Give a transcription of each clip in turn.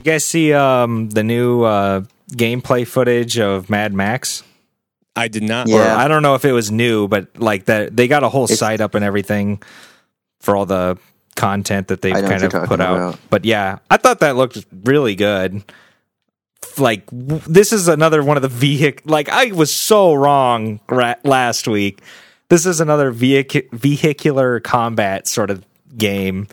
You guys see um, the new uh, gameplay footage of Mad Max? I did not. Or Yeah. I don't know if it was new, but like that they got a whole It's- site up and everything for all the content that they've I know what kind of put out. about. But yeah, I thought that looked really good. Like w- this is another one of the vehicle. Like I was so wrong ra- last week. This is another vehic- vehicular combat sort of game,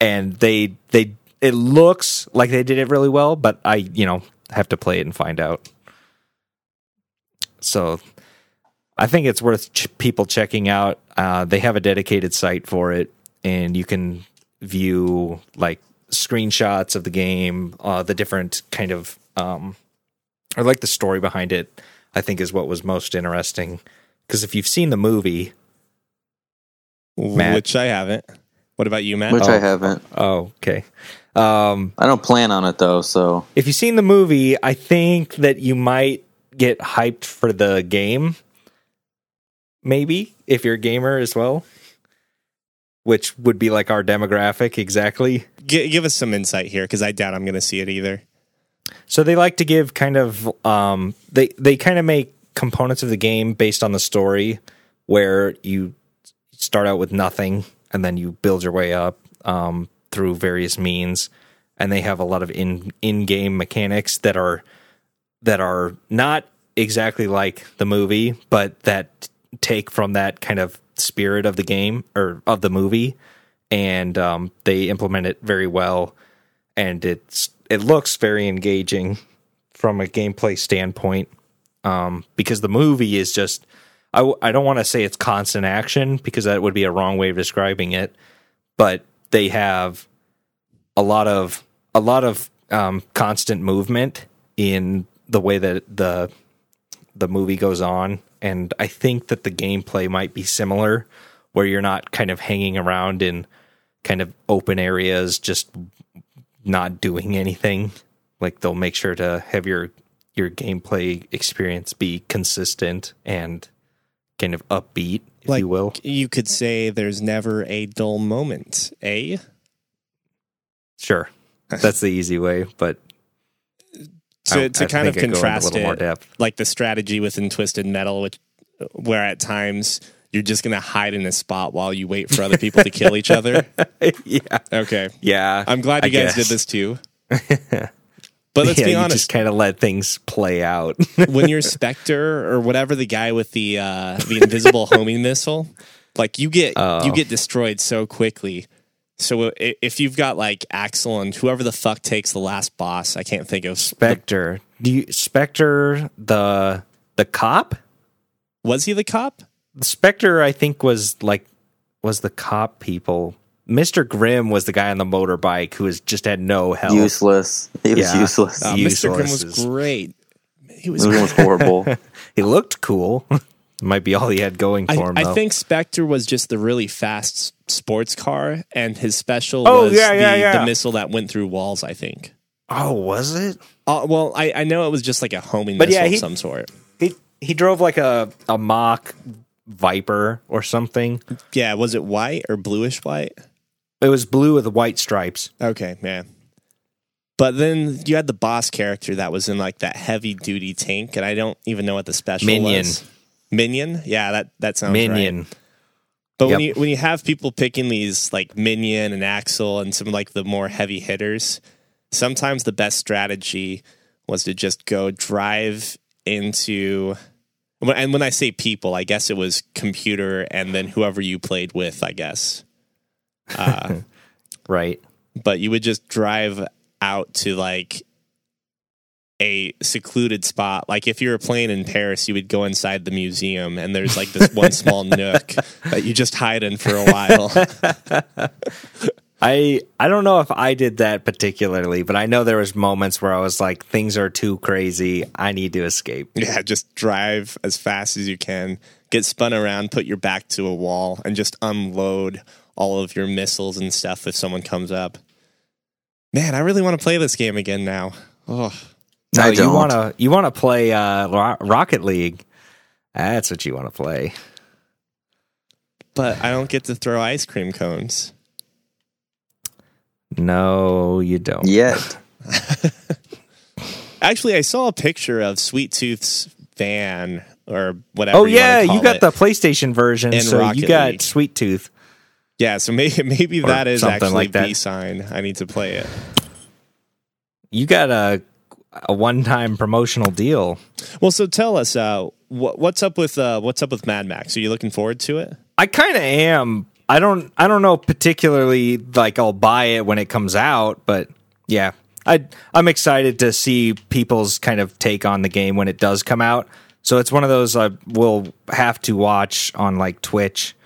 and they they it looks like they did it really well. But I you know have to play it and find out. So I think it's worth ch- people checking out. Uh, they have a dedicated site for it, and you can view like screenshots of the game, uh, the different kind of, um, or like the story behind it. I think is what was most interesting because if you've seen the movie, Matt. which I haven't. What about you, Matt? Which Oh. I haven't. oh okay. Um, I don't plan on it though, so if you've seen the movie, I think that you might get hyped for the game. Maybe if you're a gamer as well, which would be like our demographic exactly. Gi- give us some insight here, because I doubt I'm going to see it either. So they like to give kind of um, they they kind of make components of the game based on the story, where you start out with nothing and then you build your way up um, through various means, and they have a lot of in in game mechanics that are that are not exactly like the movie, but that take from that kind of spirit of the game or of the movie, and um, they implement it very well and it's it looks very engaging from a gameplay standpoint um, because the movie is just I, don't want to say it's constant action because that would be a wrong way of describing it but they have a lot of a lot of um, constant movement in the way that the the movie goes on and I think that the gameplay might be similar where you're not kind of hanging around in kind of open areas just not doing anything. Like they'll make sure to have your your gameplay experience be consistent and kind of upbeat, if Like you will. you could say there's never a dull moment, eh? Sure, that's the easy way, but To, I- to I kind of think I'd go into contrast it, like the strategy within Twisted Metal, which where at times you're just going to hide in a spot while you wait for other people to kill each other. yeah, Okay, yeah. I'm glad you I guys guess. did this too. But let's yeah, be you honest. just kind of let things play out. when you're Spectre or whatever the guy with the uh, the invisible homing missile, like you get Oh. you get destroyed so quickly. So if you've got like Axel and whoever the fuck takes the last boss, I can't think of. Spectre, do you Spectre the the cop? Was he the cop? Spectre, I think, was like was the cop people. Mister Grimm was the guy on the motorbike who was just had no help. useless. He was Yeah. useless. Uh, Useless Mr. Grimm was great. He was. It was horrible. He looked cool. Might be all he had going I, for him. I though. think Spectre was just the really fast sports car, and his special Oh, was yeah, the, yeah, yeah. the missile that went through walls. I think. Oh, was it? Uh, well, I, I know it was just like a homing But missile yeah, of some sort. He he drove like a a mock Viper or something. Yeah, was it white or bluish white? It was blue with white stripes. Okay, yeah. But then you had the boss character that was in like that heavy duty tank, and I don't even know what the special Minion. was. Minion, yeah, that that sounds right. Minion. But when you when you have people picking these like Minion and Axel and some like the more heavy hitters, sometimes the best strategy was to just go drive into. And when I say people, I guess it was computer and then whoever you played with. I guess. Uh, Right. but you would just drive out to like a secluded spot. Like if you were playing in Paris, you would go inside the museum and there's like this one small nook that you just hide in for a while. I I don't know if I did that particularly, but I know there was moments where I was like, things are too crazy. I need to escape. yeah, just drive as fast as you can, get spun around, put your back to a wall, and just unload all of your missiles and stuff if someone comes up. Man, I really want to play this game again now. Oh, No, I you don't. wanna you wanna play uh, Rocket League. That's what you want to play. but I don't get to throw ice cream cones. No, you don't. Yet. Actually, I saw a picture of Sweet Tooth's van or whatever. Oh yeah, wanna call you got it. the PlayStation version, so Rocket you got League. Sweet Tooth. Yeah. So maybe maybe Or that is actually like that. B sign. I need to play it. You got a a one time promotional deal. Well, so tell us, uh, what, what's up with uh, what's up with Mad Max? Are you looking forward to it? I kind of am. I don't. I don't know particularly. Like I'll buy it when it comes out, but yeah, I I'm excited to see people's kind of take on the game when it does come out. So it's one of those I will have to watch on like Twitch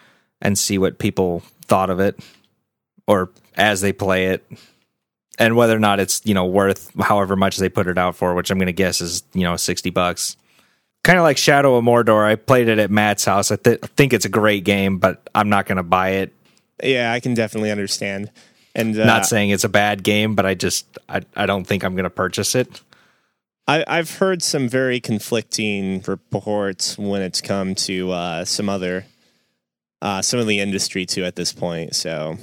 and see what people thought of it, or as they play it, and whether or not it's you know worth however much they put it out for, which I'm going to guess is you know sixty bucks kind of like Shadow of Mordor. I played it at Matt's house. I th- think it's a great game, but I'm not going to buy it. Yeah, I can definitely understand. And uh, not saying it's a bad game, but I just I, I don't think I'm going to purchase it. I, I've heard some very conflicting reports when it's come to uh, some other uh, some of the industry too at this point. So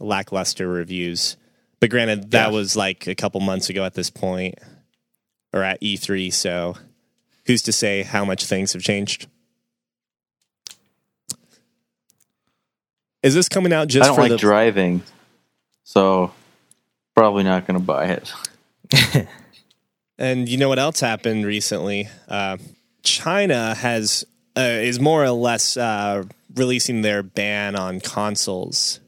lackluster reviews. But granted, that Yeah. was like a couple months ago at this point, or at E3. So who's to say how much things have changed? Is this coming out just I don't for like the driving, so probably not going to buy it. And you know what else happened recently? Uh, China has uh, is more or less uh, releasing their ban on consoles,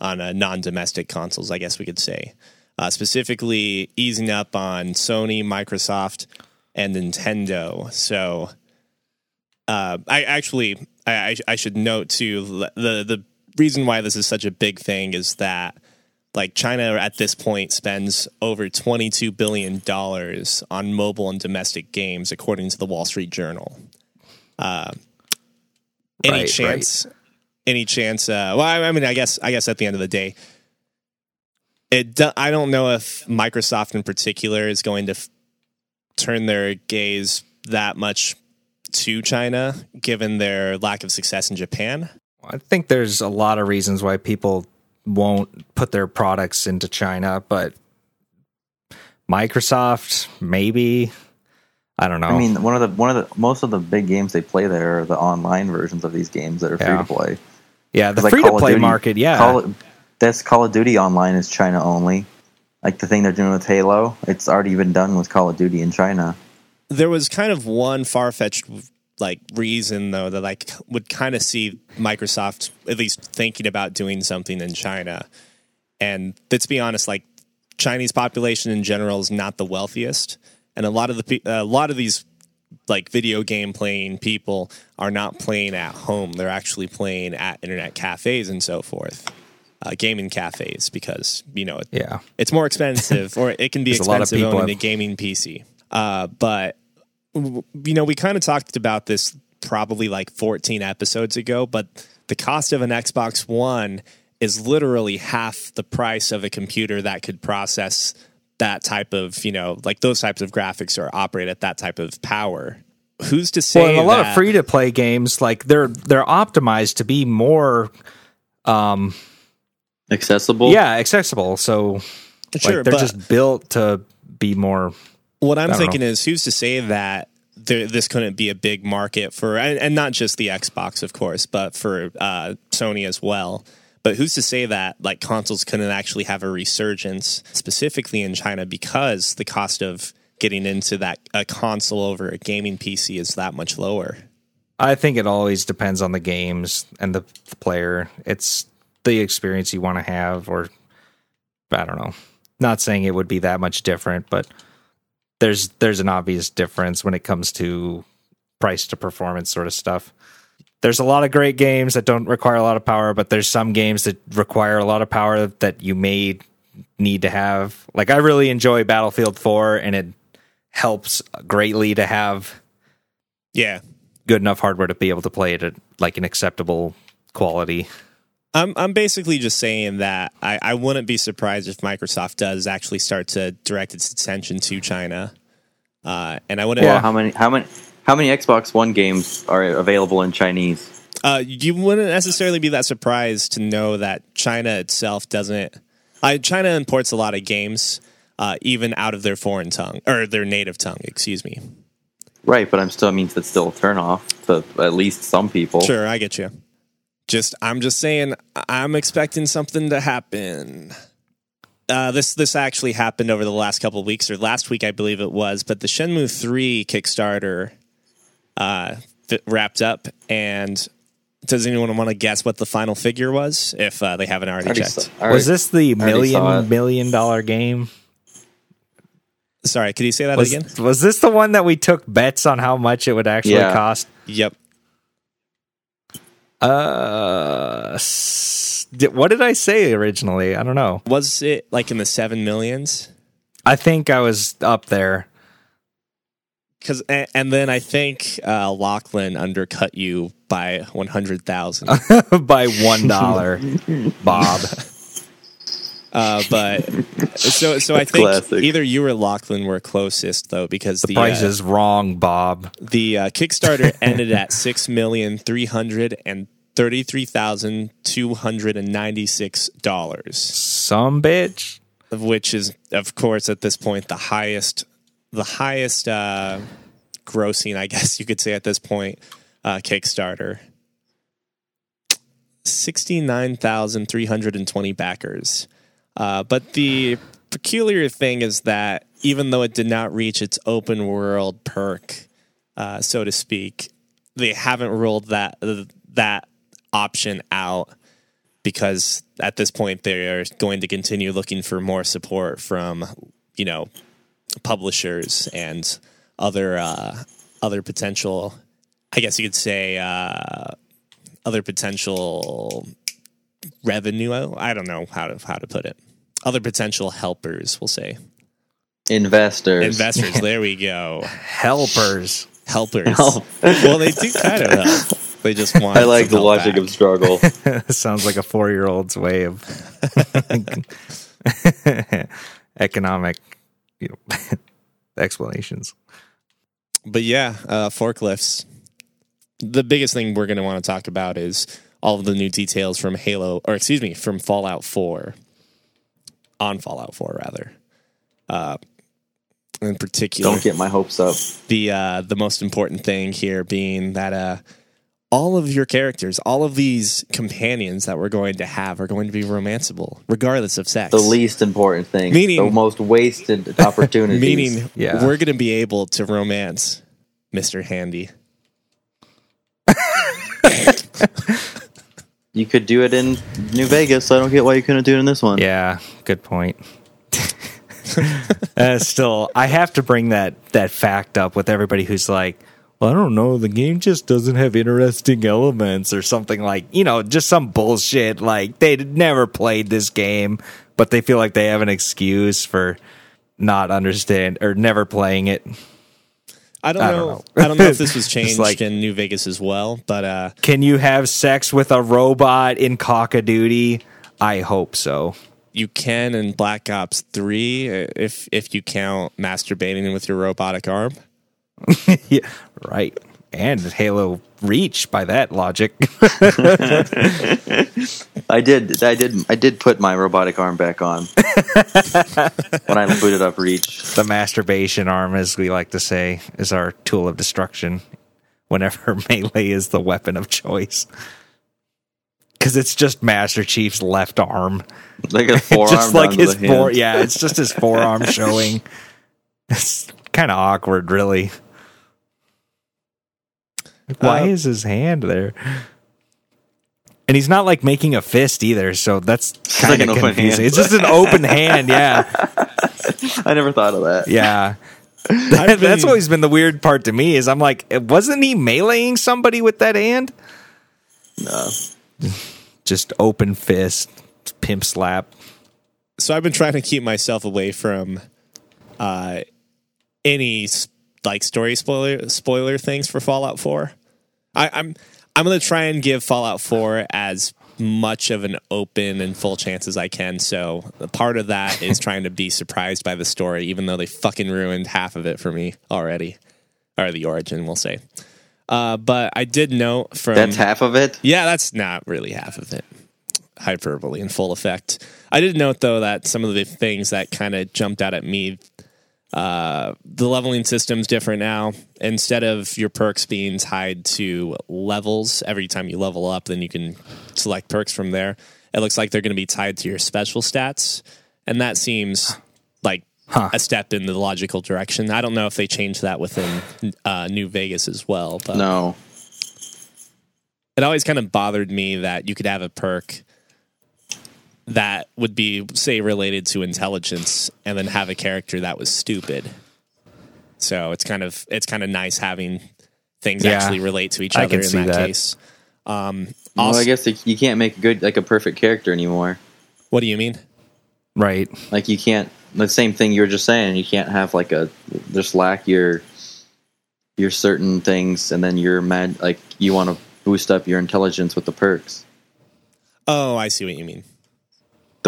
on uh, non-domestic consoles, I guess we could say. Uh, specifically, easing up on Sony, Microsoft, and Nintendo. So, uh, I actually I, I, I should note too the the reason why this is such a big thing is that like China at this point spends over 22 billion dollars on mobile and domestic games according to the Wall Street Journal. Uh, any Right, chance any chance uh, well I, I mean I guess I guess at the end of the day it do, I don't know if Microsoft in particular is going to f- turn their gaze that much to China given their lack of success in Japan. I think there's a lot of reasons why people won't put their products into China, but Microsoft maybe. I don't know. I mean, one of the one of the most of the big games they play there are the online versions of these games that are free to play. yeah, the Like free to play Duty- market. Yeah, Call, that's Call of Duty Online is China only. Like the thing they're doing with Halo, it's already been done with Call of Duty in China. there was kind of one far fetched like reason though that I c- would kind of see Microsoft at least thinking about doing something in China. And let's be honest, like Chinese population in general is not the wealthiest, and a lot of the a lot of these like video game playing people are not playing at home; they're actually playing at internet cafes and so forth, uh, gaming cafes because you know it, yeah. it's more expensive, or it can be There's a lot of expensive people owning a gaming PC. Uh, but you know, we kind of talked about this probably like 14 episodes ago. But the cost of an Xbox One is literally half the price of a computer that could process that type of, you know, like those types of graphics or operate at that type of power. Who's to say? Well, a lot of free to play games like they're they're optimized to be more um Accessible. yeah, accessible. So Sure, like they're but- just built to be more What I'm thinking know. is, who's to say that there, this couldn't be a big market for, and, and not just the Xbox, of course, but for uh, Sony as well. But who's to say that like consoles couldn't actually have a resurgence, specifically in China, because the cost of getting into that a console over a gaming PC is that much lower. I think it always depends on the games and the, the player. It's the experience you want to have, or I don't know. Not saying it would be that much different, but there's there's an obvious difference when it comes to price to performance sort of stuff. There's a lot of great games that don't require a lot of power, but there's some games that require a lot of power that you may need to have. Like I really enjoy Battlefield 4 and it helps greatly to have Yeah, good enough hardware to be able to play it at like an acceptable quality. I'm I'm basically just saying that I, I wouldn't be surprised if Microsoft does actually start to direct its attention to China, uh, and I wouldn't. Well, how many how many how many Xbox One games are available in Chinese? Uh, you wouldn't necessarily be that surprised to know that China itself doesn't. Uh, China imports a lot of games, uh, even out of their foreign tongue or their native tongue. Excuse me. Right, but I'm still means that's still a turnoff to at least some people. Sure, I get you. Just I'm just saying I'm expecting something to happen. Uh, this this actually happened over the last couple of weeks or last week I believe it was, but the Shenmue 3 Kickstarter uh, th- wrapped up and does anyone want to guess what the final figure was if uh, they haven't already, Already checked? saw- already- Was this the million dollar game? Sorry, could you say that Was, again? was this the one that we took bets on how much it would actually Yeah. cost? Yep. Uh, s- what did I say originally? I don't know. Was it like in the 7 millions? I think I was up there. Cuz and, and then I think uh, Lachlan undercut you by 100,000. by one dollar, Bob. Uh, but so so I think classic. either you or Lachlan were closest though because the Price uh, is wrong, Bob. the uh, Kickstarter ended at six million three hundred and thirty three thousand two hundred and ninety six dollars, Some bitch. Of which is of course at this point the highest the highest uh, grossing I guess you could say at this point uh, Kickstarter. 69,320 backers. Uh, but the peculiar thing is that even though it did not reach its open world perk, uh, so to speak, they haven't ruled that that option out because at this point they're going to continue looking for more support from you know publishers and other uh, other potential. I guess you could say uh, other potential revenue. I don't know how to how to put it. Other potential helpers, we'll say Investors. investors. there we go. Helpers. Helpers. Help. Well, they do kind of help. They just want. I like some the help logic back. of struggle. Sounds like a four year old's way of economic you know, explanations. But yeah, uh, forklifts. The biggest thing we're going to want to talk about is all of the new details from Halo, or excuse me, from Fallout 4. On Fallout 4, rather. Uh, in particular, Don't get my hopes up. the uh, the most important thing here being that uh, all of your characters, all of these companions that we're going to have, are going to be romanceable, regardless of sex. The least important thing. Meaning- the most wasted opportunities. Meaning, Yeah. we're going to be able to romance Mister Handy. you could do it in New Vegas. So I don't get why you couldn't do it in this one. Yeah, good point. uh, still, I have to bring that that fact up with everybody who's like, "Well, I don't know, the game just doesn't have interesting elements or something like, you know, just some bullshit. Like they never played this game, but they feel like they have an excuse for not understand or never playing it. I don't, I don't know. know. I don't know if this was changed like- in New Vegas as well, but uh, Can you have sex with a robot in Cock a Duty? I hope so. you can in Black Ops Three uh, if if you count masturbating with your robotic arm. yeah, right. And Halo Reach by that logic. I did. I did. I did put my robotic arm back on when I booted up Reach. the masturbation arm, as we like to say, is our tool of destruction whenever melee is the weapon of choice. Because it's just Master Chief's left arm. Like a forearm. just like his fore, yeah, it's just his forearm showing. It's kind of awkward, really. Like, Why Uh, is his hand there? And he's not like making a fist either, so that's kind like of an open confusing. hand. It's just an open hand, yeah, I never thought of that. yeah. I've that's been- always been the weird part to me. Is I'm like, wasn't he meleeing somebody with that hand? No. Just open fist, pimp slap. so I've been trying to keep myself away from uh, any s- like story spoiler spoiler things for Fallout Four. I, I'm I'm gonna try and give Fallout Four as much of an open and full chance as I can. So part of that is trying to be surprised by the story, even though they fucking ruined half of it for me already, or the origin, we'll say. Uh, but I did note from That's half of it. yeah, that's not really half of it. hyperbole in full effect. I did note though that some of the things that kind of jumped out at me uh, the leveling system's different now. Instead of your perks being tied to levels, every time you level up, then you can select perks from there. It looks like they're going to be tied to your special stats, and that seems like Huh. a step in the logical direction. I don't know if they changed that within uh, New Vegas as well, but No, it always kind of bothered me that you could have a perk that would be say related to intelligence and then have a character that was stupid so it's kind of it's kind of nice having things Yeah. actually relate to each I other can in see that, that. case um well, I guess you can't make good like a perfect character anymore. what do you mean Right. Like you can't the same thing you were just saying. You can't have like a just lack your your certain things, and then you're mad like you want to boost up your intelligence with the perks. oh i see what you mean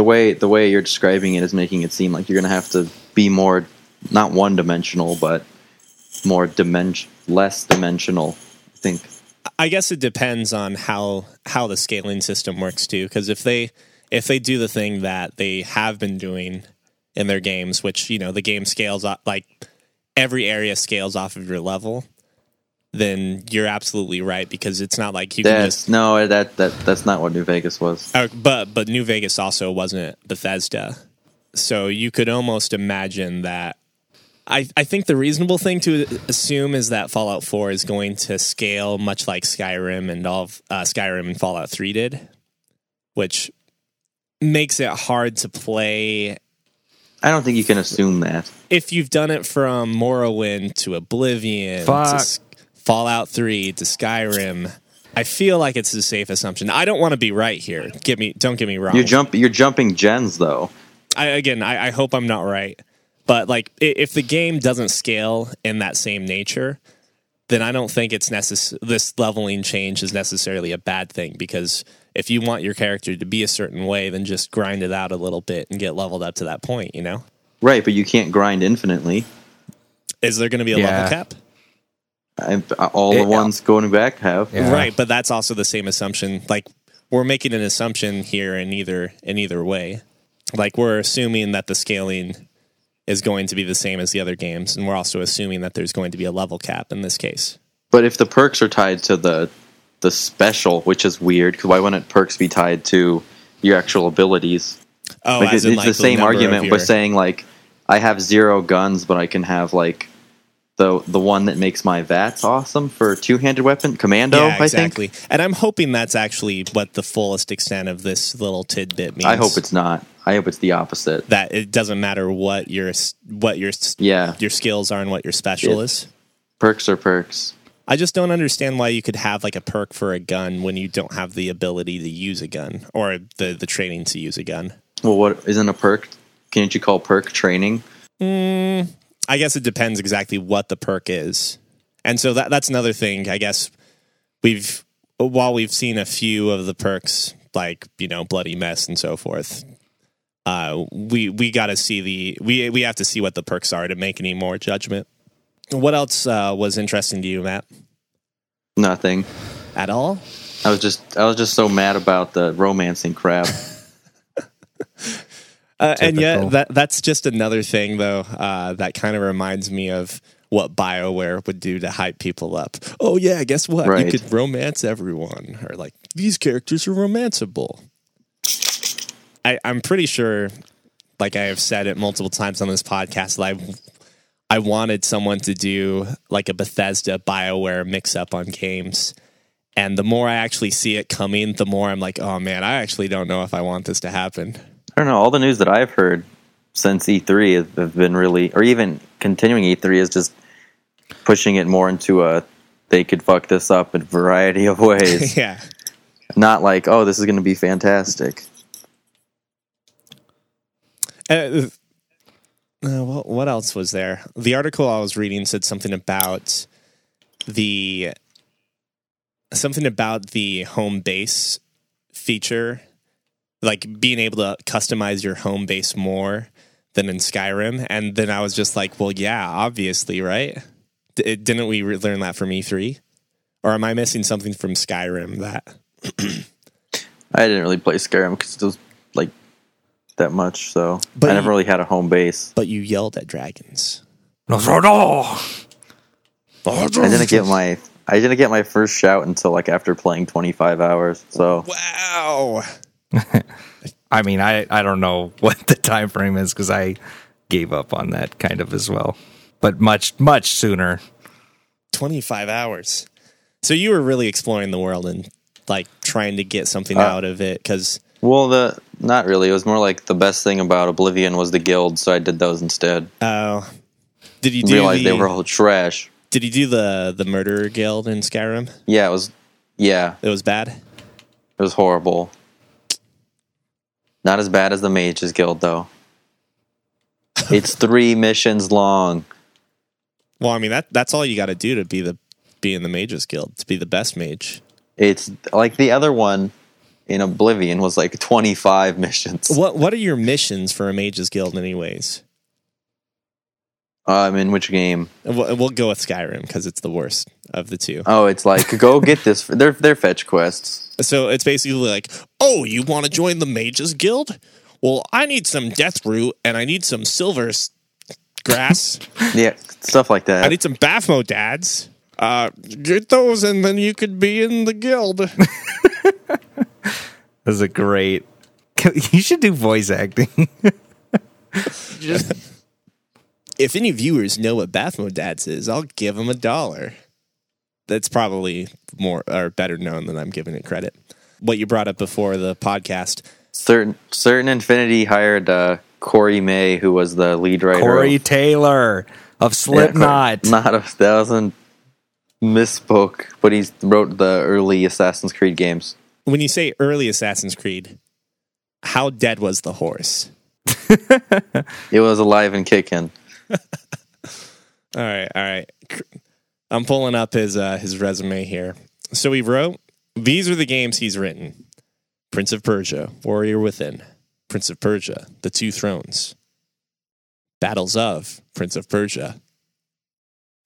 The way the way you're describing it is making it seem like you're gonna have to be more not one dimensional, but more dimension less dimensional. I think. I guess it depends on how how the scaling system works too. Because if they if they do the thing that they have been doing in their games, which you know the game scales up like every area scales off of your level, then you're absolutely right because it's not like you can just. no, that that that's not what New Vegas was. Uh, but but New Vegas also wasn't Bethesda, so you could almost imagine that. I, I think the reasonable thing to assume is that Fallout 4 is going to scale much like Skyrim and all of, uh, Skyrim and Fallout 3 did, which makes it hard to play I don't think you can assume that. if you've done it from Morrowind to Oblivion Fuck. S- Fallout 3 to Skyrim. I feel like it's a safe assumption. I don't want to be right here. Get me don't get me wrong. You're jump you're jumping gens though. I, again, I, I hope I'm not right, but like if the game doesn't scale in that same nature, then I don't think it's necess- This leveling change is necessarily a bad thing because if you want your character to be a certain way, then just grind it out a little bit and get leveled up to that point. You know, Right, but you can't grind infinitely. is there going to be a Yeah. level cap? I, all It- the ones going back have. Yeah. Right, but that's also the same assumption. Like we're making an assumption here in either in either way. Like we're assuming that the scaling is going to be the same as the other games, and we're also assuming that there's going to be a level cap in this case. But if the perks are tied to the the special, which is weird, because why wouldn't perks be tied to your actual abilities? Oh, Like as it's, in, it's like, the same argument your- with saying like I have zero guns, but I can have like the the one that makes my VATS awesome for two handed weapon commando. Yeah, I think. exactly. And I'm hoping that's actually what the fullest extent of this little tidbit means. I hope it's not. I hope it's the opposite. that it doesn't matter what your what your Yeah, your skills are and what your special Yeah. is. perks are perks. I just don't understand why you could have like a perk for a gun when you don't have the ability to use a gun or the the training to use a gun. Well, what isn't a perk? Can't you call perk training? Mm, I guess it depends exactly what the perk is. And so that that's another thing, I guess we've while we've seen a few of the perks like, you know, bloody mess and so forth. Uh we we got to see the we we have to see what the perks are to make any more judgment. What else uh, was interesting to you, Matt? Nothing. At all? I was just I was just so mad about the romancing crap. Uh, and yet, that that's just another thing, though, uh, that kind of reminds me of what BioWare would do to hype people up. Oh, yeah, guess what? Right. You could romance everyone. Or, like, these characters are romanceable. I, I'm pretty sure, like I have said it multiple times on this podcast, that I, I wanted someone to do like a Bethesda BioWare mix up on games. And the more I actually see it coming, the more I'm like, oh man, I actually don't know if I want this to happen. I don't know. All the news that I've heard since E3 have- been really, or even continuing E3 is just pushing it more into a they could fuck this up in a variety of ways. yeah. Not like, oh, this is going to be fantastic. Uh, uh, what, what else was there? The article I was reading said something about the something about the home base feature, like being able to customize your home base more than in Skyrim. And then I was just like, well, yeah, obviously, right? D- didn't we re- learn that from E3? Or am I missing something from Skyrim that I didn't really play Skyrim because it was like that much, so But I never you- really had a home base. But you yelled at dragons. No, no, no. I didn't get my I didn't get my first shout until like after playing 25 hours. So Wow. I mean, I, I don't know what the time frame is because I gave up on that kind of as well, but much much sooner. 25 hours. So you were really exploring the world and like trying to get something Uh, out of it because well, the not really. It was more like the best thing about Oblivion was the guild, so I did those instead. oh, did you do Realized the, they were all trash. did you do the the murderer guild in Skyrim? Yeah, it was. Yeah, It was bad. it was horrible. Not as bad as the Mages Guild though. It's three missions long. Well, I mean that that's all you got to do to be the be in the mages guild to be the best mage. It's like the other one in Oblivion was like 25 missions. What what are your missions for a mages guild, anyways? Um, in which game? We'll, we'll go with Skyrim because it's the worst of the two. Oh, it's like go get this. They're they're fetch quests. So it's basically like, oh, you want to join the mages guild? Well, I need some death root and I need some silver s- grass. Yeah, stuff like that. I need some Baphomo dads. Uh, get those, and then you could be in the guild. This is a great. You should do voice acting. Just if any viewers know what Baphomo dads is, I'll give them a dollar. That's probably more or better known than I'm giving it credit. What you brought up before the podcast. certain Certain Affinity hired uh, Corey May, who was the lead writer. Corey of, Taylor of Yeah, Slipknot. Cor- not a thousand misspoke, but he wrote the early Assassin's Creed games. When you say early Assassin's Creed, how dead was the horse? It was alive and kicking. All right, all right. I'm pulling up his uh, his resume here. So he wrote these are the games he's written: Prince of Persia, Warrior Within, Prince of Persia, The Two Thrones, Battles of Prince of Persia,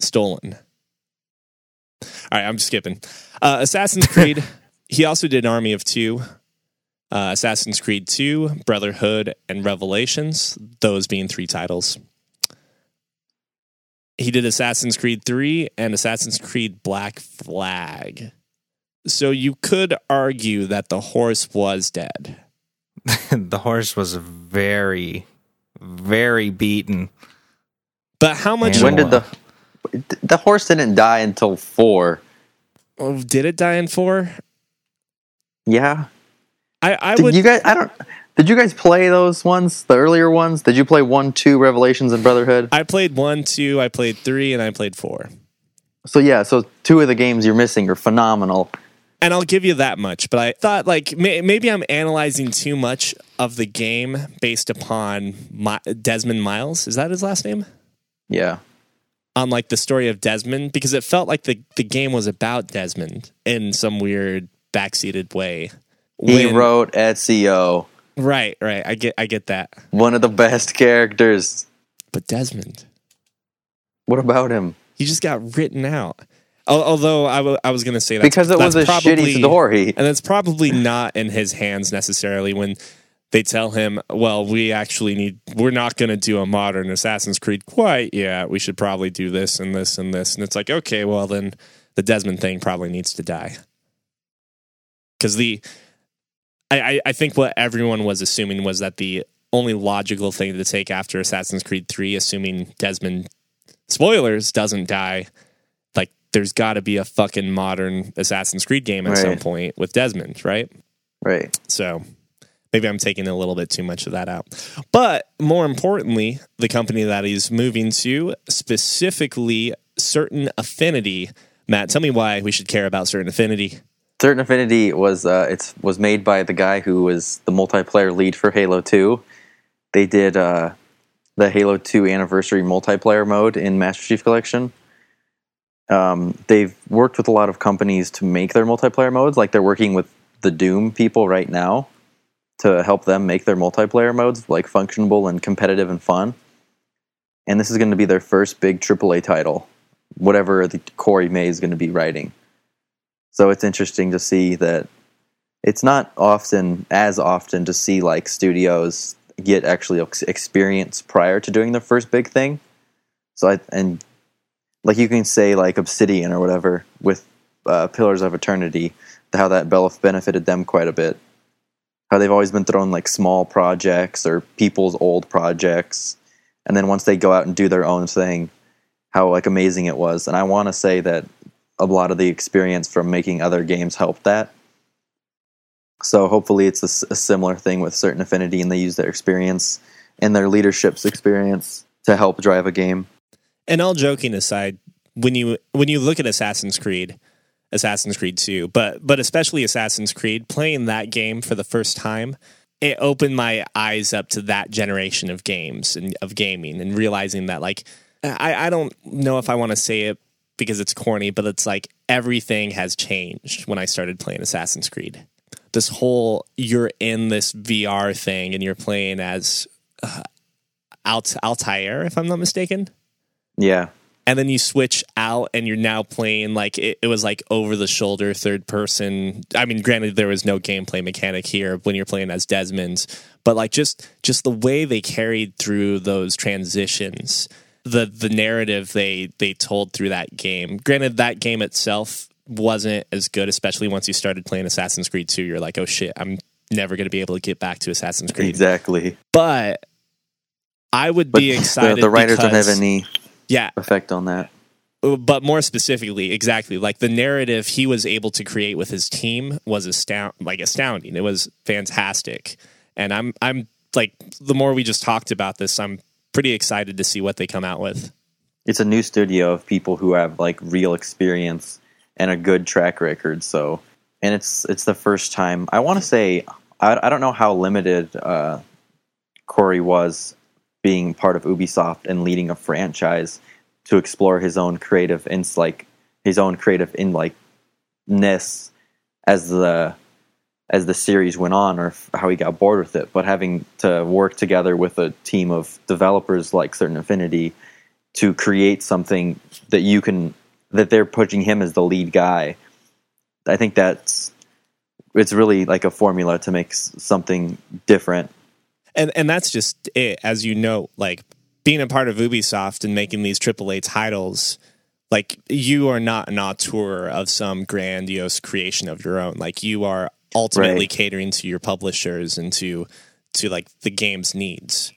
Stolen. All right, I'm skipping. Uh, Assassin's Creed. he also did Army of Two, uh, Assassin's Creed Two, Brotherhood, and Revelations. Those being three titles he did Assassin's Creed 3 and Assassin's Creed Black Flag. So you could argue that the horse was dead. the horse was very, very beaten. But how much When did the the horse didn't die until four? oh, did it die in 4? Yeah. I, I Did would you guys? I don't. Did you guys play those ones? The earlier ones? Did you play one, two, Revelations, and Brotherhood? I played 1, 2, I played 3 and I played 4. So yeah, so two of the games you're missing are phenomenal. And I'll give you that much, but I thought like may, maybe I'm analyzing too much of the game based upon my, Desmond Miles. Is that his last name? Yeah. on like the story of Desmond because it felt like the, the game was about Desmond in some weird backseated way. He When- wrote Ezio, right, right. I get I get that. one of the best characters. But Desmond, What about him? he just got written out. Although I I was going to say that Because it was a that's shitty story. and that's probably not in his hands necessarily when they tell him, "Well, we actually need we're not going to do a modern Assassin's Creed quite yet. We should probably do this and this and this." And it's like, "Okay, well then the Desmond thing probably needs to die." Cuz the I, I I think what everyone was assuming was that the only logical thing to take after Assassin's Creed 3 assuming Desmond spoilers doesn't die like there's got to be a fucking modern Assassin's Creed game at some point with Desmond, right? Right. So maybe I'm taking a little bit too much of that out. But more importantly, the company that he's moving to, specifically Certain Affinity. Matt, tell me why we should care about Certain Affinity. Certain Affinity was uh, it's was made by the guy who was the multiplayer lead for Halo Two. They did uh, the Halo Two anniversary multiplayer mode in Master Chief Collection. Um, they've worked with a lot of companies to make their multiplayer modes. Like they're working with the Doom people right now to help them make their multiplayer modes like functionable and competitive and fun. And this is going to be their first big AAA title, whatever the Corey May is going to be writing. So it's interesting to see that it's not often as often to see like studios get actually experience prior to doing their first big thing. So I and like you can say like Obsidian or whatever with uh, Pillars of Eternity, how that benefited them quite a bit. How they've always been thrown like small projects or people's old projects, and then once they go out and do their own thing, how like amazing it was. And I want to say that a lot of the experience from making other games helped that. So hopefully it's a, a similar thing with Certain Affinity, and they use their experience and their leadership's experience to help drive a game. And all joking aside, when you when you look at Assassin's Creed, Assassin's Creed 2, but but especially Assassin's Creed, playing that game for the first time, it opened my eyes up to that generation of games and of gaming and realizing that like I, I don't know if I want to say it because it's corny, but it's like everything has changed when I started playing Assassin's Creed. This whole you're in this VR thing and you're playing as uh, Alt Altair, if I'm not mistaken. Yeah. And then you switch out and you're now playing like it, it was like over the shoulder third person. I mean, granted there was no gameplay mechanic here when you're playing as Desmond, but like just just the way they carried through those transitions the the narrative they they told through that game. Granted, that game itself wasn't as good, especially once you started playing Assassin's Creed 2. You're like, oh shit, I'm never going to be able to get back to Assassin's Creed. Exactly. But I would But be excited. the, the writers don't have any Yeah, effect on that. Uh, but more specifically, exactly like the narrative he was able to create with his team was astound like astounding. It was fantastic, and I'm I'm like the more we just talked about this, I'm pretty excited to see what they come out with. It's a new studio of people who have like real experience and a good track record. So, and it's it's the first time. I want to say I, I don't know how limited uh, Corey was being part of Ubisoft and leading a franchise to explore his own creative and like his own creative in like ness as the as the series went on or f- how he got bored with it. But having to work together with a team of developers like certain affinity to create something that you can that they're pushing him as the lead guy i think that's it's really like a formula to make s- something different. And and that's just it. As you know like being a part of ubisoft and making these aaa titles like you are not an auteur of some grandiose creation of your own. Like you are ultimately Right. catering to your publishers and to to like the game's needs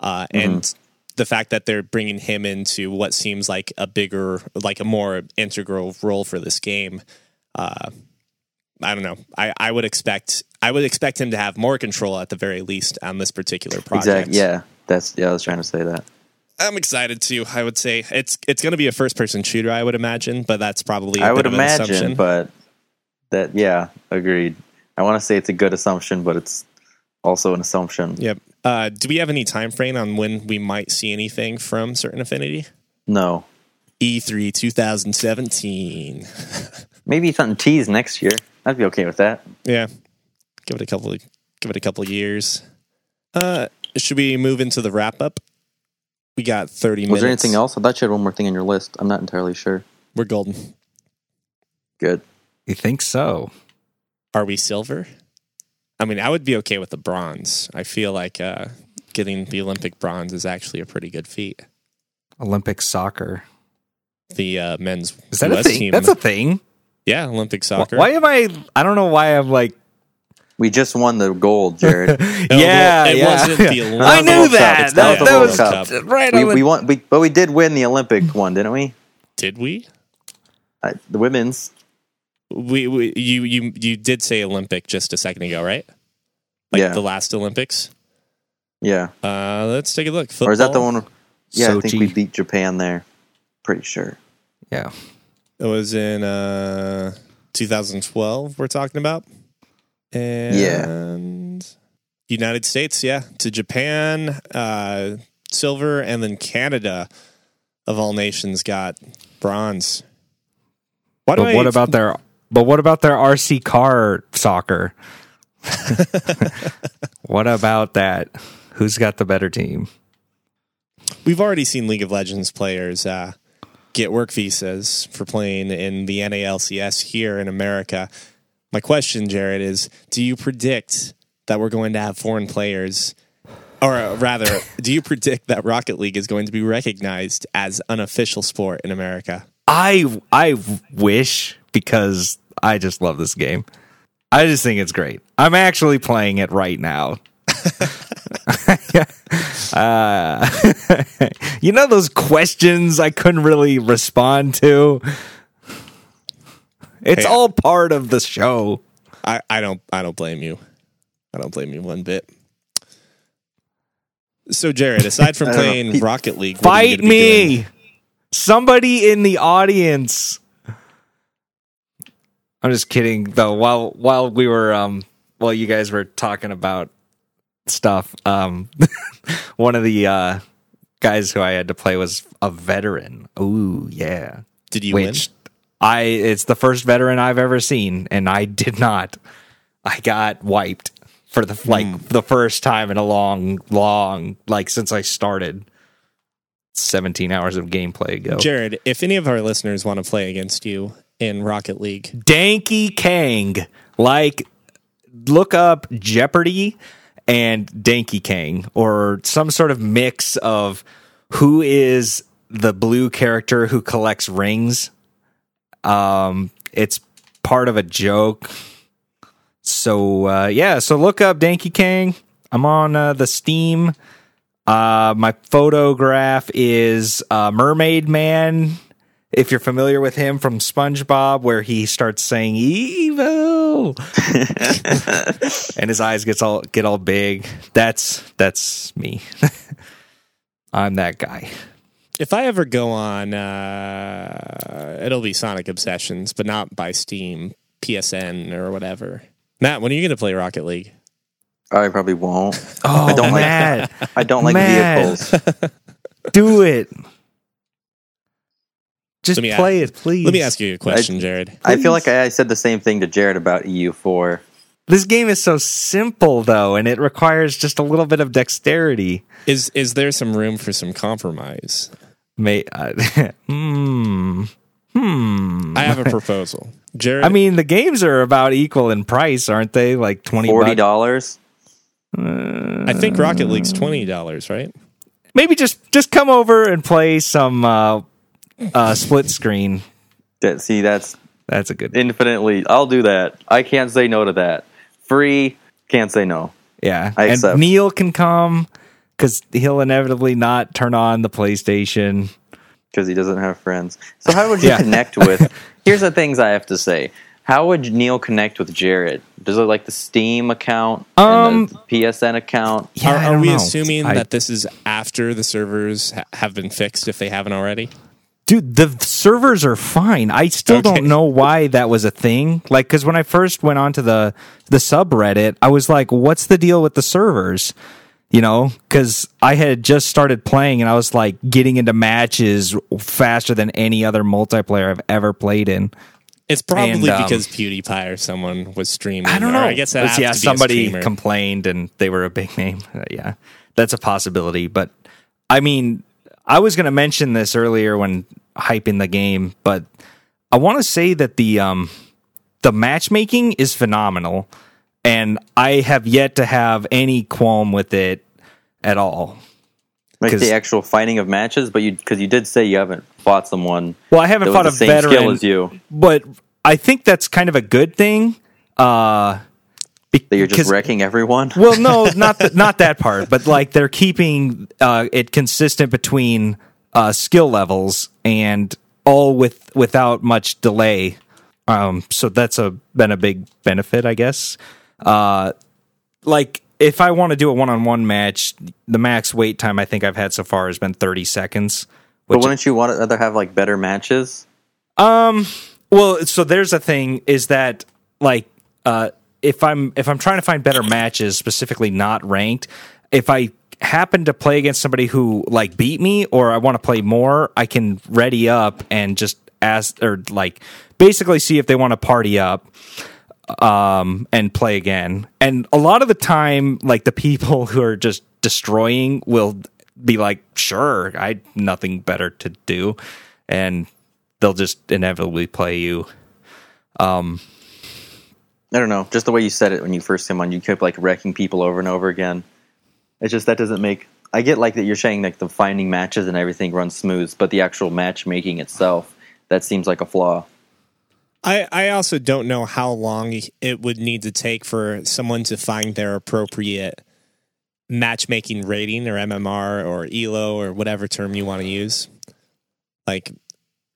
uh, and the fact that they're bringing him into what seems like a bigger like a more integral role for this game uh, I don't know. I, I would expect I would expect him to have more control at the very least on this particular project. exactly yeah that's yeah i was trying to say that I'm excited too. I would say it's it's going to be a first person shooter. I would imagine, but that's probably I would imagine, but that yeah, agreed. I want to say it's a good assumption, but it's also an assumption. yep. Uh, do we have any time frame on when we might see anything from Certain Affinity? No, E E3 2017. maybe something teased next year. I'd be okay with that. Yeah, give it a couple. Give it a couple years. Uh, should we move into the wrap up? We got 30 Was minutes. there anything else? I thought you had one more thing on your list. I'm not entirely sure. We're golden. Good. You think so? Are we silver? I mean, I would be okay with the bronze. I feel like uh, getting the Olympic bronze is actually a pretty good feat. Olympic soccer. The uh, men's Is that a thing? team, That's a thing. yeah, Olympic soccer. Why am I? I don't know why I'm like. We just won the gold, Jared. yeah, it yeah. wasn't the yeah. Olympic- I knew World that. It's That, that was Cup. right. we, on the- we won, we, but we did win the Olympic one, didn't we? Did we? Uh, the women's. We? We you you you did say Olympic just a second ago, right? Like Yeah. the last Olympics. Yeah. Uh, let's take a look. Football. Or is that the one? Yeah, I think we beat Japan there. Pretty sure. yeah. It was in uh, 2012. We're talking about. And United States, yeah, to Japan, uh, silver, and then Canada, of all nations, got bronze. Why do But I, what about their? But what about their RC car soccer? what about that? Who's got the better team? We've already seen League of Legends players uh, get work visas for playing in the NALCS here in America. My question, Jared, is: Do you predict that we're going to have foreign players, or uh, rather, do you predict that Rocket League is going to be recognized as an official sport in America? I I wish because I just love this game. I just think it's great. I'm actually playing it right now. uh, you know those questions I couldn't really respond to. It's Hey, all part of the show. I, I don't I don't blame you. I don't blame you one bit. So, Jared, aside from playing Rocket League, what are you Fight me. Somebody in the audience. I'm just kidding though. While while we were um while you guys were talking about stuff, um one of the uh guys who I had to play was a veteran. Ooh, yeah. Did you Which I it's the first veteran I've ever seen and I did not. I got wiped for the like Hmm. the first time in a long long like since I started 17 hours of gameplay ago. Jared, if any of our listeners want to play against you in Rocket League, Danky Kang. Like look up Jeopardy and Danky Kang or some sort of mix of who is the blue character who collects rings. Um it's part of a joke. So uh yeah, so look up Danky Kang. I'm on uh, the Steam. Uh my photograph is uh Mermaid Man if you're familiar with him from SpongeBob, where he starts saying "evil" and his eyes gets all get all big. That's that's me. I'm that guy. if I ever go on, uh, it'll be Sonic Obsessions, but not by Steam, PSN, or whatever. Matt, when are you going to play Rocket League? I probably won't. Oh, I don't like- I don't like Man. vehicles. do it. Just Let me play it, please. Let me ask you a question, Jared. I feel like I, I said the same thing to Jared about EU4. This game is so simple, though, and it requires just a little bit of dexterity. Is is there some room for some compromise? May, uh, hmm. Hmm. I have a proposal, Jared. I mean, the games are about equal in price, aren't they? Like twenty Forty bucks. dollars. I think Rocket League's twenty dollars, right? Maybe just just come over and play some uh, uh, split screen. That see, that's That's a good. infinitely. I'll do that. I can't say no to that. Free, can't say no. Yeah, I and accept. Neil can come because he'll inevitably not turn on the PlayStation. because he doesn't have friends. So how would you Yeah. connect with? Here's the things I have to say. How would Neil connect with Jared? Does it like the Steam account, Um, and the PSN account? Yeah, are are we know. assuming I- that this is after the servers ha- have been fixed if they haven't already? Dude the servers are fine. I still Okay. don't know why that was a thing. Like because when i first went onto the the subreddit i was like what's the deal with the servers? You know because i had just started playing and i was like getting into matches faster than any other multiplayer i've ever played in. It's probably And, um, because PewDiePie or someone was streaming. i don't know. I guess that yeah somebody complained and they were a big name. Uh, yeah that's a possibility. But i mean i was going to mention this earlier when hyping the game but i want to say that the um the matchmaking is phenomenal and i have yet to have any qualm with it at all Like the actual fighting of matches, but you because you did say you haven't fought someone well i haven't fought a was the same veteran skill as you. but i think that's kind of a good thing uh be- That you're just wrecking everyone. Well, no, not th- not that part, but like they're keeping uh, it consistent between uh, skill levels and all with without much delay. Um, so that's a been a big benefit, I guess. Uh, like if I want to do a one on one match, the max wait time I think I've had so far has been thirty seconds. But wouldn't you want to rather have like better matches? um, well, so there's a thing is that like uh, if I'm if I'm trying to find better matches, specifically not ranked, if I happen to play against somebody who like beat me or I want to play more, I can ready up and just ask or like basically see if they want to party up um and play again. And a lot of the time like the people who are just destroying will be like, "Sure, I nothing better to do." And they'll just inevitably play you. Um I don't know, just the way you said it when you first came on, you kept like wrecking people over and over again. It's just that doesn't make. I get like that you're saying like the finding matches and everything runs smooth, but the actual matchmaking itself that seems like a flaw. I, I also don't know how long it would need to take for someone to find their appropriate matchmaking rating or MMR or ELO or whatever term you want to use. Like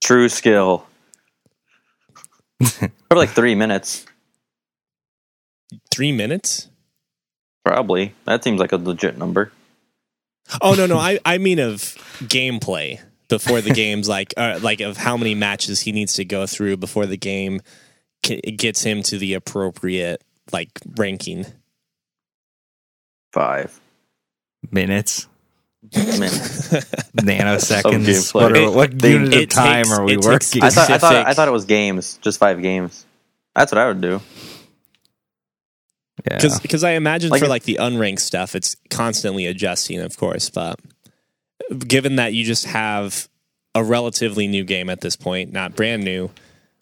True skill. Probably like three minutes. three minutes? Probably. That seems like a legit number. Oh no no I I mean of gameplay before the game's like uh, like of how many matches he needs to go through before the game ca- gets him to the appropriate like ranking. Five Minutes, minutes. nanoseconds. What, are, It- what they- unit of time takes- are we working? I thought I thought I thought it was games, just five games. That's what I would do. Yeah. because I imagine Like for like the unranked stuff, it's constantly adjusting, of course. But given that you just have a relatively new game at this point, not brand new,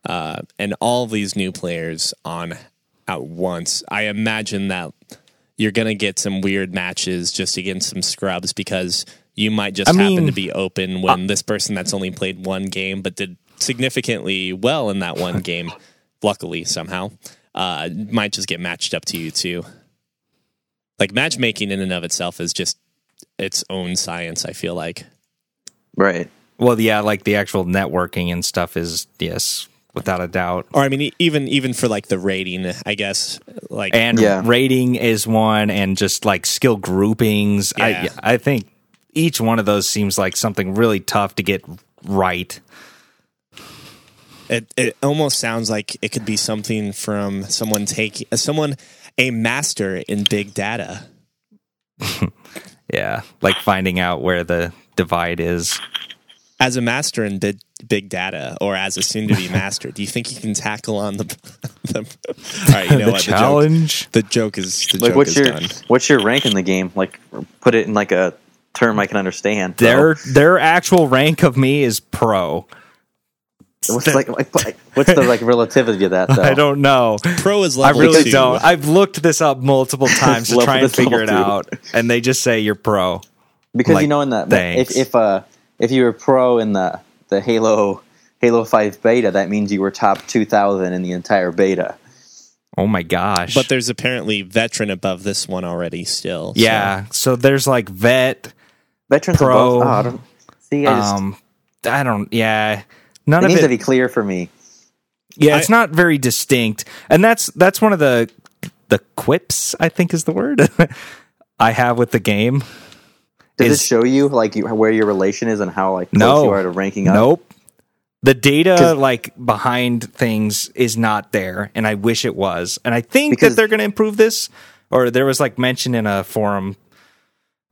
uh, and all these new players on at once, I imagine that you're gonna get some weird matches just against some scrubs because you might just I happen mean, to be open when this person that's only played one game but did significantly well in that one game, luckily somehow, uh, might just get matched up to you too. Like matchmaking in and of itself is just its own science. I feel like. Right. well, yeah, like the actual networking and stuff is yes, without a doubt. or I mean, even even for like the rating, I guess like And Yeah. rating is one, and just like skill groupings. Yeah. I I think each one of those seems like something really tough to get right. It, it almost sounds like it could be something from someone taking uh, someone a master in big data. Yeah, like finding out where the divide is. As a master in big, big data, or as a soon-to-be master, do you think you can tackle on the? the all right, you know the what? challenge. The joke, the joke is the Like joke what's is your done. what's your rank in the game? Like put it in like a term I can understand. bro. Their their actual rank of me is pro. What's like, like what's the like relativity of that though? I don't know. Pro is like. I really two. don't. I've looked this up multiple times to try and figure it two. out, and they just say you're pro. because like, you know in the thanks. if if uh if you were pro in the the Halo Halo Five beta, that means you were top two thousand in the entire beta. Oh my gosh! But there's apparently veteran above this one already. Still, yeah, so there's like vet. Veterans Pro, above. Oh, I don't, see, I just Um, I don't. Yeah, none it of needs it. to be clear for me. yeah, it's not very distinct, and that's that's one of the the quips I think is the word I have with the game. Does Is- it show you like you, where your relation is and how like close No. you are to ranking up? Nope. The data like behind things is not there, and I wish it was. And I think Because- that they're going to improve this. Or there was like mention in a forum,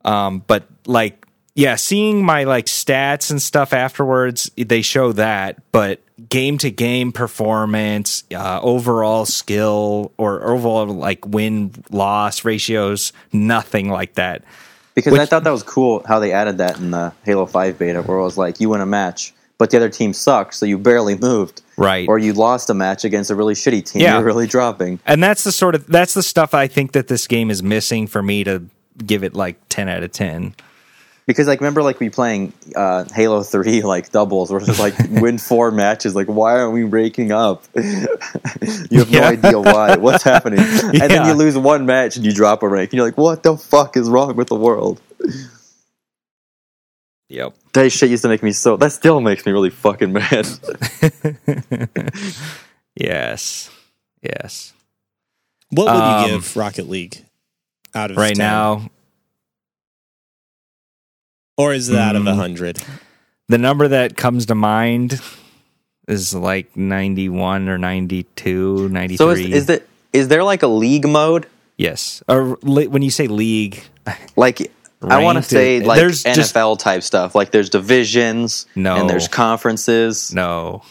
um, but like yeah, seeing my like stats and stuff afterwards, they show that. But game to game performance, uh, overall skill, or overall like win loss ratios, nothing like that. Because I thought that was cool how they added that in the Halo 5 beta, where it was like you win a match, but the other team sucks, so you barely moved. Right. Or you lost a match against a really shitty team. Yeah. You're really dropping. And that's the sort of that's the stuff I think that this game is missing for me to give it like ten out of ten. Because like remember like we playing uh, Halo 3 like doubles where it's just like win four matches, like why aren't we raking up? you have no idea why. What's happening? And then you lose one match and you drop a rank. And you're like, what the fuck is wrong with the world? Yep. That shit used to make me so that still makes me really fucking mad. yes. Yes. What would Um, you give Rocket League out of Right 10? now, or is that of Mm. a hundred? the number that comes to mind is like 91 or 92, 93. so is, is that is there like a league mode? yes. Or li- when you say league, Like I want to say like there's just- NFL type stuff. Like there's divisions No. and there's conferences. no.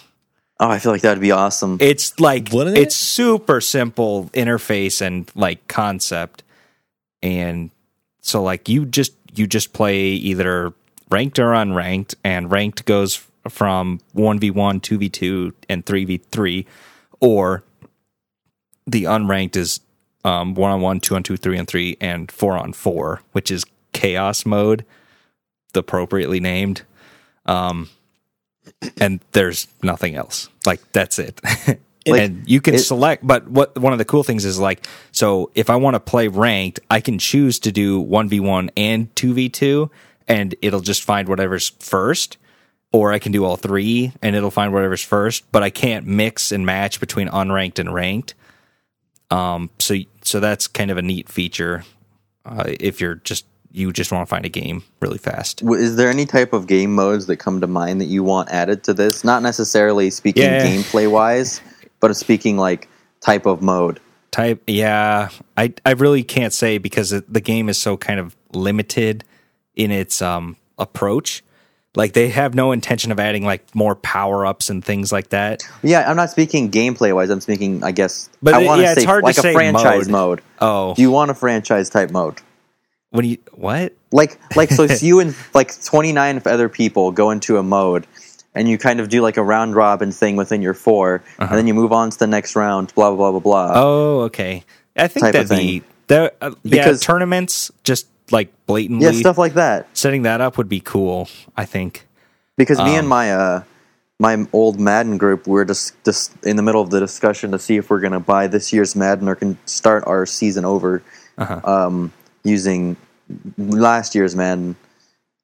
Oh, I feel like that would be awesome. It's like Wouldn't it? it's super simple interface and like concept. And so like you just you just play either ranked or unranked and ranked goes from 1v1, 2v2 and 3v3 or the unranked is um, one on one, two on two, three on three, and four on four, which is chaos mode, appropriately named. Um, and there's nothing else. Like that's it. Like, and you can it- select, but what one of the cool things is like, so if I want to play ranked, I can choose to do one v one and two v two, and it'll just find whatever's first or I can do all three and it'll find whatever's first, but I can't mix and match between unranked and ranked. Um, so so that's kind of a neat feature uh, if you're just you just want to find a game really fast. Is there any type of game modes that come to mind that you want added to this? Not necessarily speaking Yeah. gameplay wise, but speaking like type of mode. Type, yeah, I I really can't say because it, the game is so kind of limited in its um approach. Like they have no intention of adding like more power ups and things like that. Yeah, I'm not speaking gameplay wise. I'm speaking, I guess. But I want to yeah, it's say hard to like a say franchise mode. mode. Oh, Do you want a franchise type mode? when you what? Like, like so, it's you and like 29 other people go into a mode, and you kind of do like a round robin thing within your 4 and then you move on to the next round. Blah blah blah blah blah. Oh, okay. I think that'd be that. Uh, yeah, Because- tournaments just like blatantly yeah, stuff like that. setting that up would be cool. I think. Because me Um, and my uh, my old Madden group, we're just just in the middle of the discussion to see if we're going to buy this year's Madden or can start our season over Uh-huh. um, using last year's Madden.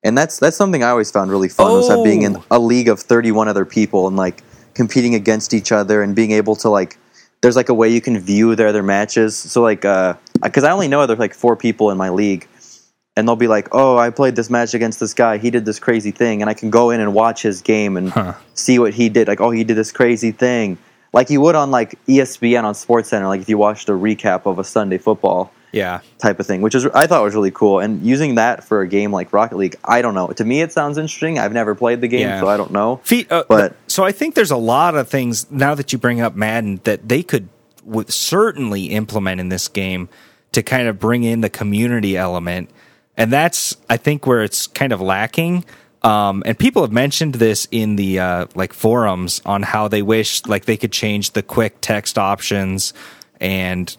And that's that's something I always found really fun was that being in Oh. a league of 31 other people and like competing against each other and being able to like there's like a way you can view their other matches. So like uh cuz I only know there's like four people in my league and they'll be like, "Oh, I played this match against this guy. He did this crazy thing." And I can go in and watch his game and Huh. see what he did. Like, "Oh, he did this crazy thing." Like you would on like ESPN on SportsCenter, like if you watched a recap of a Sunday football Yeah. type of thing, which is I thought was really cool. And using that for a game like Rocket League, I don't know. To me, it sounds interesting. I've never played the game, Yeah. so I don't know. Feet, uh, But- so I think there's a lot of things now that you bring up Madden that they could would certainly implement in this game to kind of bring in the community element, and that's I think where it's kind of lacking. Um, and people have mentioned this in the uh, like forums on how they wish like they could change the quick text options and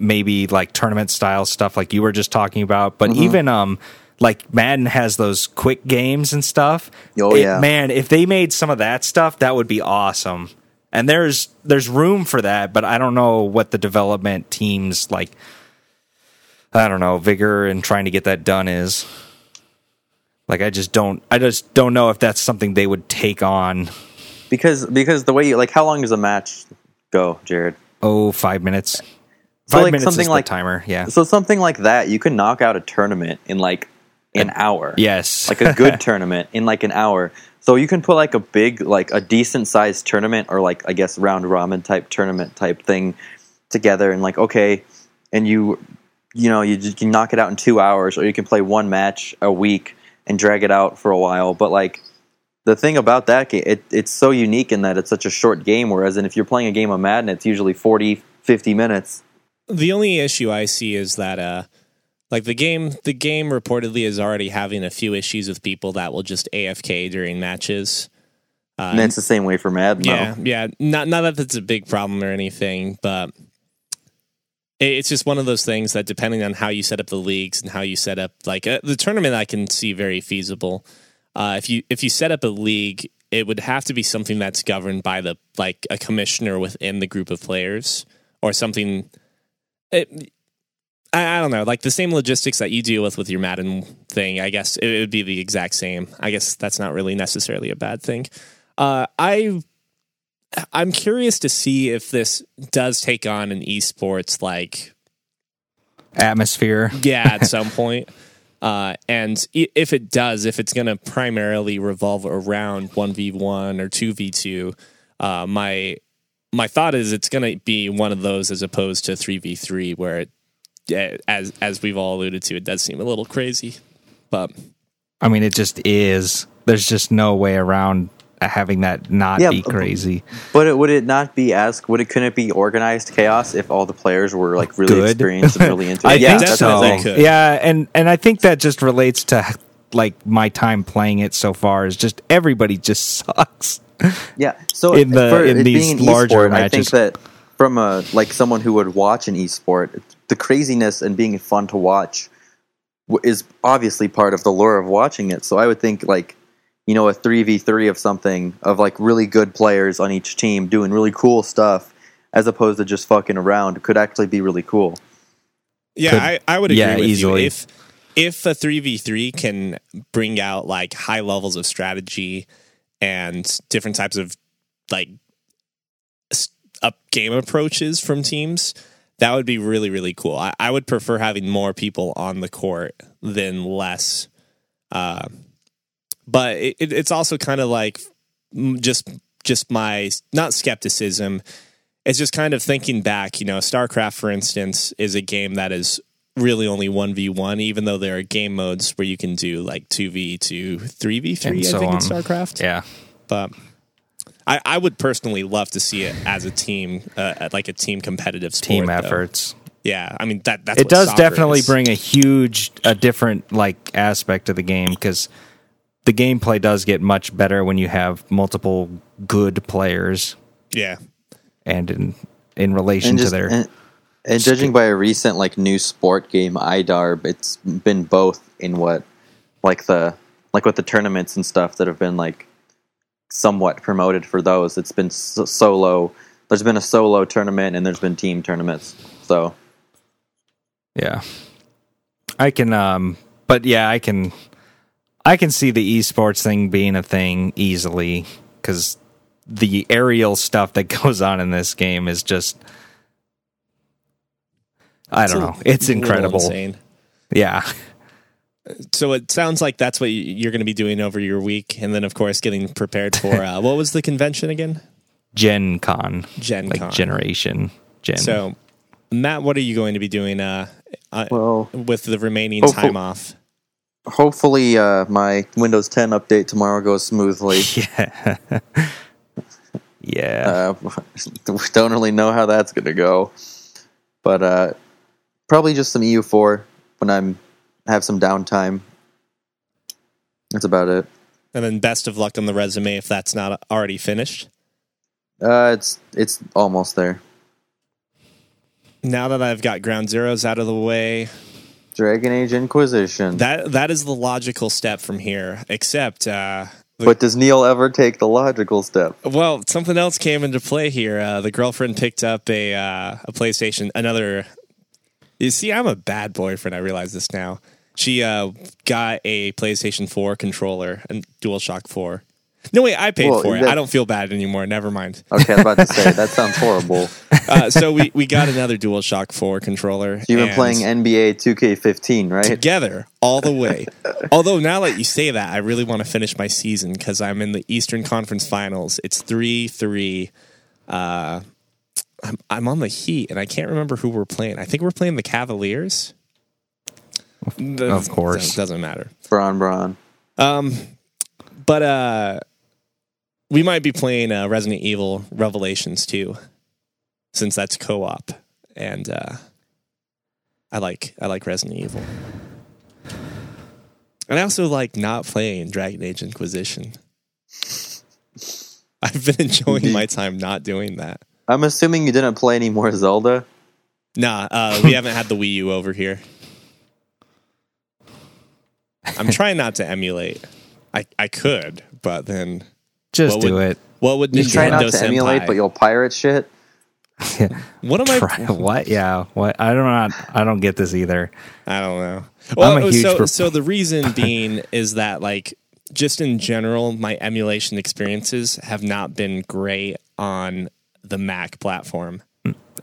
maybe like tournament style stuff like you were just talking about. But even um like Madden has those quick games and stuff. Oh, It- yeah. man, if they made some of that stuff, that would be awesome. And there's there's room for that, but I don't know what the development teams like. I don't know vigor and trying to get that done is. Like I just don't I just don't know if that's something they would take on. Because because the way you like, how long does a match go, Jared? Oh, five minutes. So, like, minutes something like- timer. Yeah. So something like that, you can knock out a tournament in like an hour. yes. like a good tournament in like an hour. So you can put like a big, like a decent sized tournament or like I guess round robin type tournament type thing together, and like okay, and you, you know, you just can knock it out in two hours, or you can play one match a week and drag it out for a while. But like the thing about that game, it, it's so unique in that it's such a short game. Whereas, and if you're playing a game of Madden, it's usually 40, 50 minutes. The only issue I see is that uh like the game the game reportedly is already having a few issues with people that will just AFK during matches. Uh, And it's the same way for Madden. though. yeah, yeah. Not not that that's a big problem or anything, but it's just one of those things that depending on how you set up the leagues and how you set up like uh, the tournament, I can see very feasible. Uh, if you if you set up a league, it would have to be something that's governed by the like a commissioner within the group of players or something. It, I, I don't know, like the same logistics that you deal with with your Madden thing. I guess it would be the exact same. I guess that's not really necessarily a bad thing. Uh, I I'm curious to see if this does take on an esports like Atmosphere. yeah at some point. Uh, and if it does, if it's going to primarily revolve around one v one or two v two, uh, my my thought is it's going to be one of those as opposed to three v three, where it, as as we've all alluded to, it does seem a little crazy. But I mean, it just is. There's just no way around having that not Yeah, be crazy. But it, would it not be ask? Would it couldn't it be organized chaos if all the players were like really Good. experienced and really into it? I yeah, think that's so. what I'm saying. could. Yeah, and and I think that just relates to like my time playing it so far is just everybody just sucks. Yeah. So In the- for in these being an larger esport, I think matches. that from a like someone who would watch an esport, the craziness and being fun to watch is obviously part of the lure of watching it. So I would think like you know a three v three of something of like really good players on each team doing really cool stuff, as opposed to just fucking around, could actually be really cool. Yeah, Could- I, I would agree yeah, with easily. you. If if a three v three can bring out like high levels of strategy and different types of like up game approaches from teams, that would be really really cool. I, I would prefer having more people on the court than less. Uh, but it, it, it's also kind of like just just my not skepticism it's just kind of thinking back, you know, StarCraft, for instance, is a game that is really only 1v1, even though there are game modes where you can do like 2v2, 3v3, And I so think, in. StarCraft. Yeah. But I, I would personally love to see it as a team, uh, like a team competitive sport. Team though. efforts. Yeah. I mean, that that's it what does definitely is. bring a huge a different like aspect to the game because the gameplay does get much better when you have multiple good players Yeah. and in in relation and to their and, and judging by a recent like new sport game idarb it's been both in what like the like with the tournaments and stuff that have been like somewhat promoted for those it's been so- solo there's been a solo tournament and there's been team tournaments so. Yeah. I can um but yeah i can i can see the esports thing being a thing easily because the aerial stuff that goes on in this game is just i don't know it's incredible insane. yeah So it sounds like that's what you- you're going to be doing over your week. And then, of course, getting prepared for uh, what was the convention again? gen con Gen like Con. generation gen So, Matt, what are you going to be doing uh, uh, well with the remaining Hopeful- time off? hopefully uh, my windows 10 update tomorrow goes smoothly yeah yeah uh, don't really know how that's going to go but uh, probably just some eu4 when i'm have some downtime that's about it And then best of luck on the resume if that's not already finished. uh, it's it's almost there Now that I've got Ground Zeroes out of the way, dragon age inquisition that that is the logical step from here. Except, uh, but does neil ever take the logical step well, something else came into play here. Uh, the girlfriend picked up a uh, a PlayStation, another. You see, I'm a bad boyfriend. I realize this now. She uh, got a PlayStation 4 controller and DualShock 4. No, wait, I paid Well, for it. that- I don't feel bad anymore. Never mind. okay i'm about to say that sounds horrible Uh, so we, we got another DualShock 4 controller. you've been playing nba 2k15 right together all the way. Although now that you say that, I really want to finish my season because I'm in the Eastern Conference Finals. It's three three. Uh, I'm I'm on the Heat, and I can't remember who we're playing. I think we're playing the Cavaliers. The- Of course. doesn't matter. Bron Bron. Um, but uh, we might be playing uh, Resident Evil Revelations too, since that's co-op, and uh, I like I like Resident Evil. And I also like not playing Dragon Age Inquisition. I've been enjoying my time not doing that. I'm assuming you didn't play any more Zelda. Nah, uh, we haven't had the Wii U over here. I'm trying not to emulate. I, I could, but then just do would- it what would You Nintendo try not to Senpai? emulate, but you'll pirate shit. what am I? Try- what yeah what i don't know i don't get this either I don't know. Well, I'm a huge so pro- so the reason being is that like just in general, my emulation experiences have not been great on the Mac platform.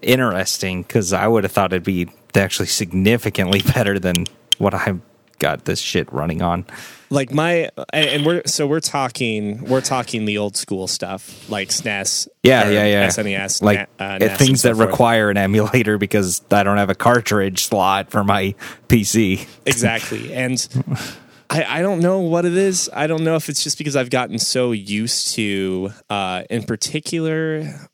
interesting because i would have thought it'd be actually significantly better than what i've got this shit running on Like my and, we're so we're talking we're talking the old school stuff like SNES, Yeah, yeah, yeah. SNES, like uh, things so that forth. require an emulator because I don't have a cartridge slot for my PC. exactly and I, I don't know what it is i don't know if it's just because i've gotten so used to uh in particular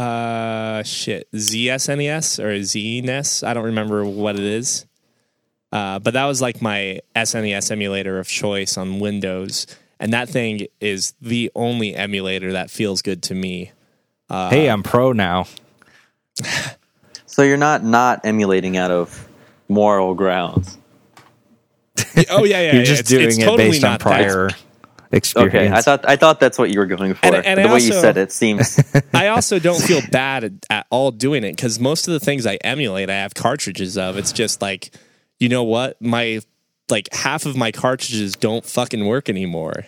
uh shit zsnes or znes i don't remember what it is uh but that was like my snes emulator of choice on windows and that thing is the only emulator that feels good to me hey, I'm pro now. So you're not not emulating out of moral grounds. Oh yeah, yeah. You're yeah. just It's- doing it's it totally based on not that. Prior experience. Okay, I thought I thought that's what you were going for. And- and the I way you said it seems I also don't feel bad at, at all doing it because most of the things I emulate, I have cartridges of. It's just like, you know what, my like half of my cartridges don't fucking work anymore,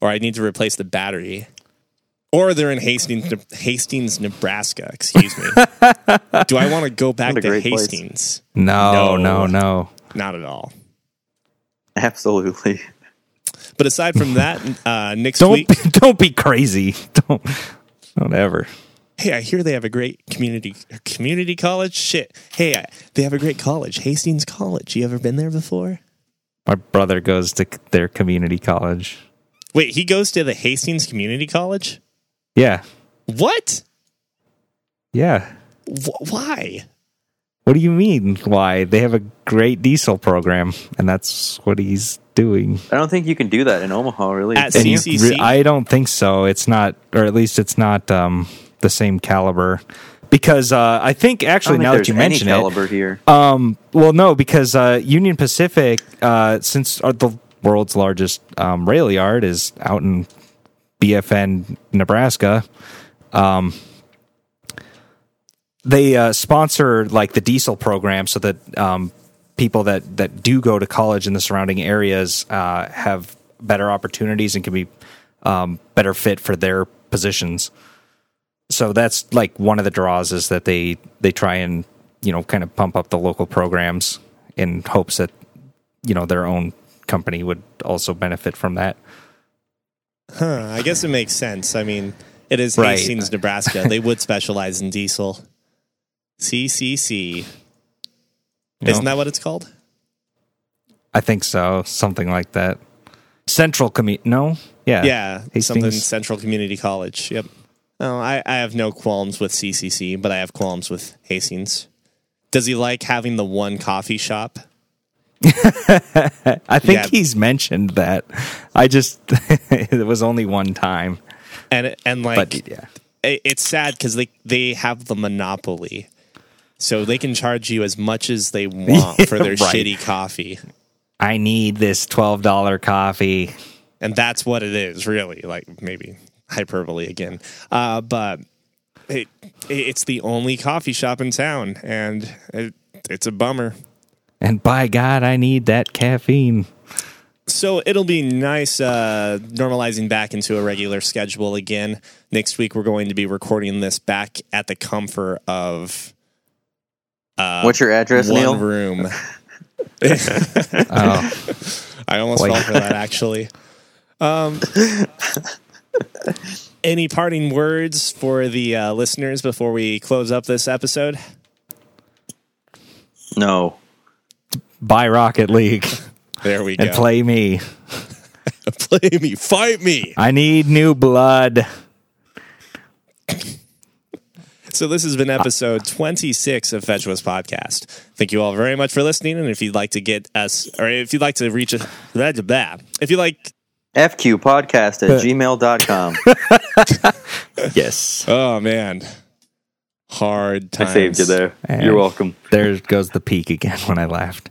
or I need to replace the battery, or they're in Hastings, Hastings, Nebraska. Excuse me. Do I want to go back to. Hastings? no, No. no, no. Not at all. absolutely. But aside from that, uh, next Don't week, don't be crazy. Don't don't ever. hey, I hear they have a great community community college. Shit, hey, I, they have a great college, Hastings College. You ever been there before? My brother goes to their community college. Wait, he goes to the Hastings Community College? Yeah, What? yeah. Wh- why? What do you mean? Why they have a great diesel program, and that's what he's doing. I don't think you can do that in Omaha, really. At Can you? I don't think so. It's not, or at least it's not um, the same caliber. Because uh, I think I don't actually think now that there's you any mention it, caliber here. Um, well, no, because uh, Union Pacific, uh, since uh, the world's largest um, rail yard is out in BFN, Nebraska, um, they uh, sponsor like the diesel program so that um, people that, that do go to college in the surrounding areas uh, have better opportunities and can be um, better fit for their positions so that's like one of the draws is that they they try and you know kind of pump up the local programs in hopes that you know their own company would also benefit from that Huh, I guess it makes sense. I mean, it is Right. Hastings, Nebraska. they would specialize in diesel. CCC. Isn't that what it's called? i think so something like that central commu no yeah Yeah, something Central Community College. Yep. No, I, I have no qualms with CCC, but I have qualms with Hastings. Does he like having the one coffee shop? i think Yeah. he's mentioned that i just it was only one time And and like but yeah it- it's sad because they they have the monopoly, so they can charge you as much as they want for their Right. shitty coffee, i need this $12 coffee and that's what it is, really. Like maybe hyperbole again, uh, but it, it's the only coffee shop in town, and it, it's a bummer. and by god i need that caffeine So it'll be nice uh, normalizing back into a regular schedule again. Next week, we're going to be recording this back at the comfort of uh, What's your address, one Neil? room. oh I almost Boy. fell for that actually. Um, any parting words for the uh, listeners before we close up this episode? No. buy rocket league There we go. and play me Play me, fight me. i need new blood So this has been uh, episode 26 of Fetch West Podcast. Thank you all very much for listening. And if you'd like to get us, or if you'd like to reach us, if you like, FQ podcast at uh, gmail.com. yes oh man, hard I saved you there. And- You're welcome. there goes the peak again when I laughed.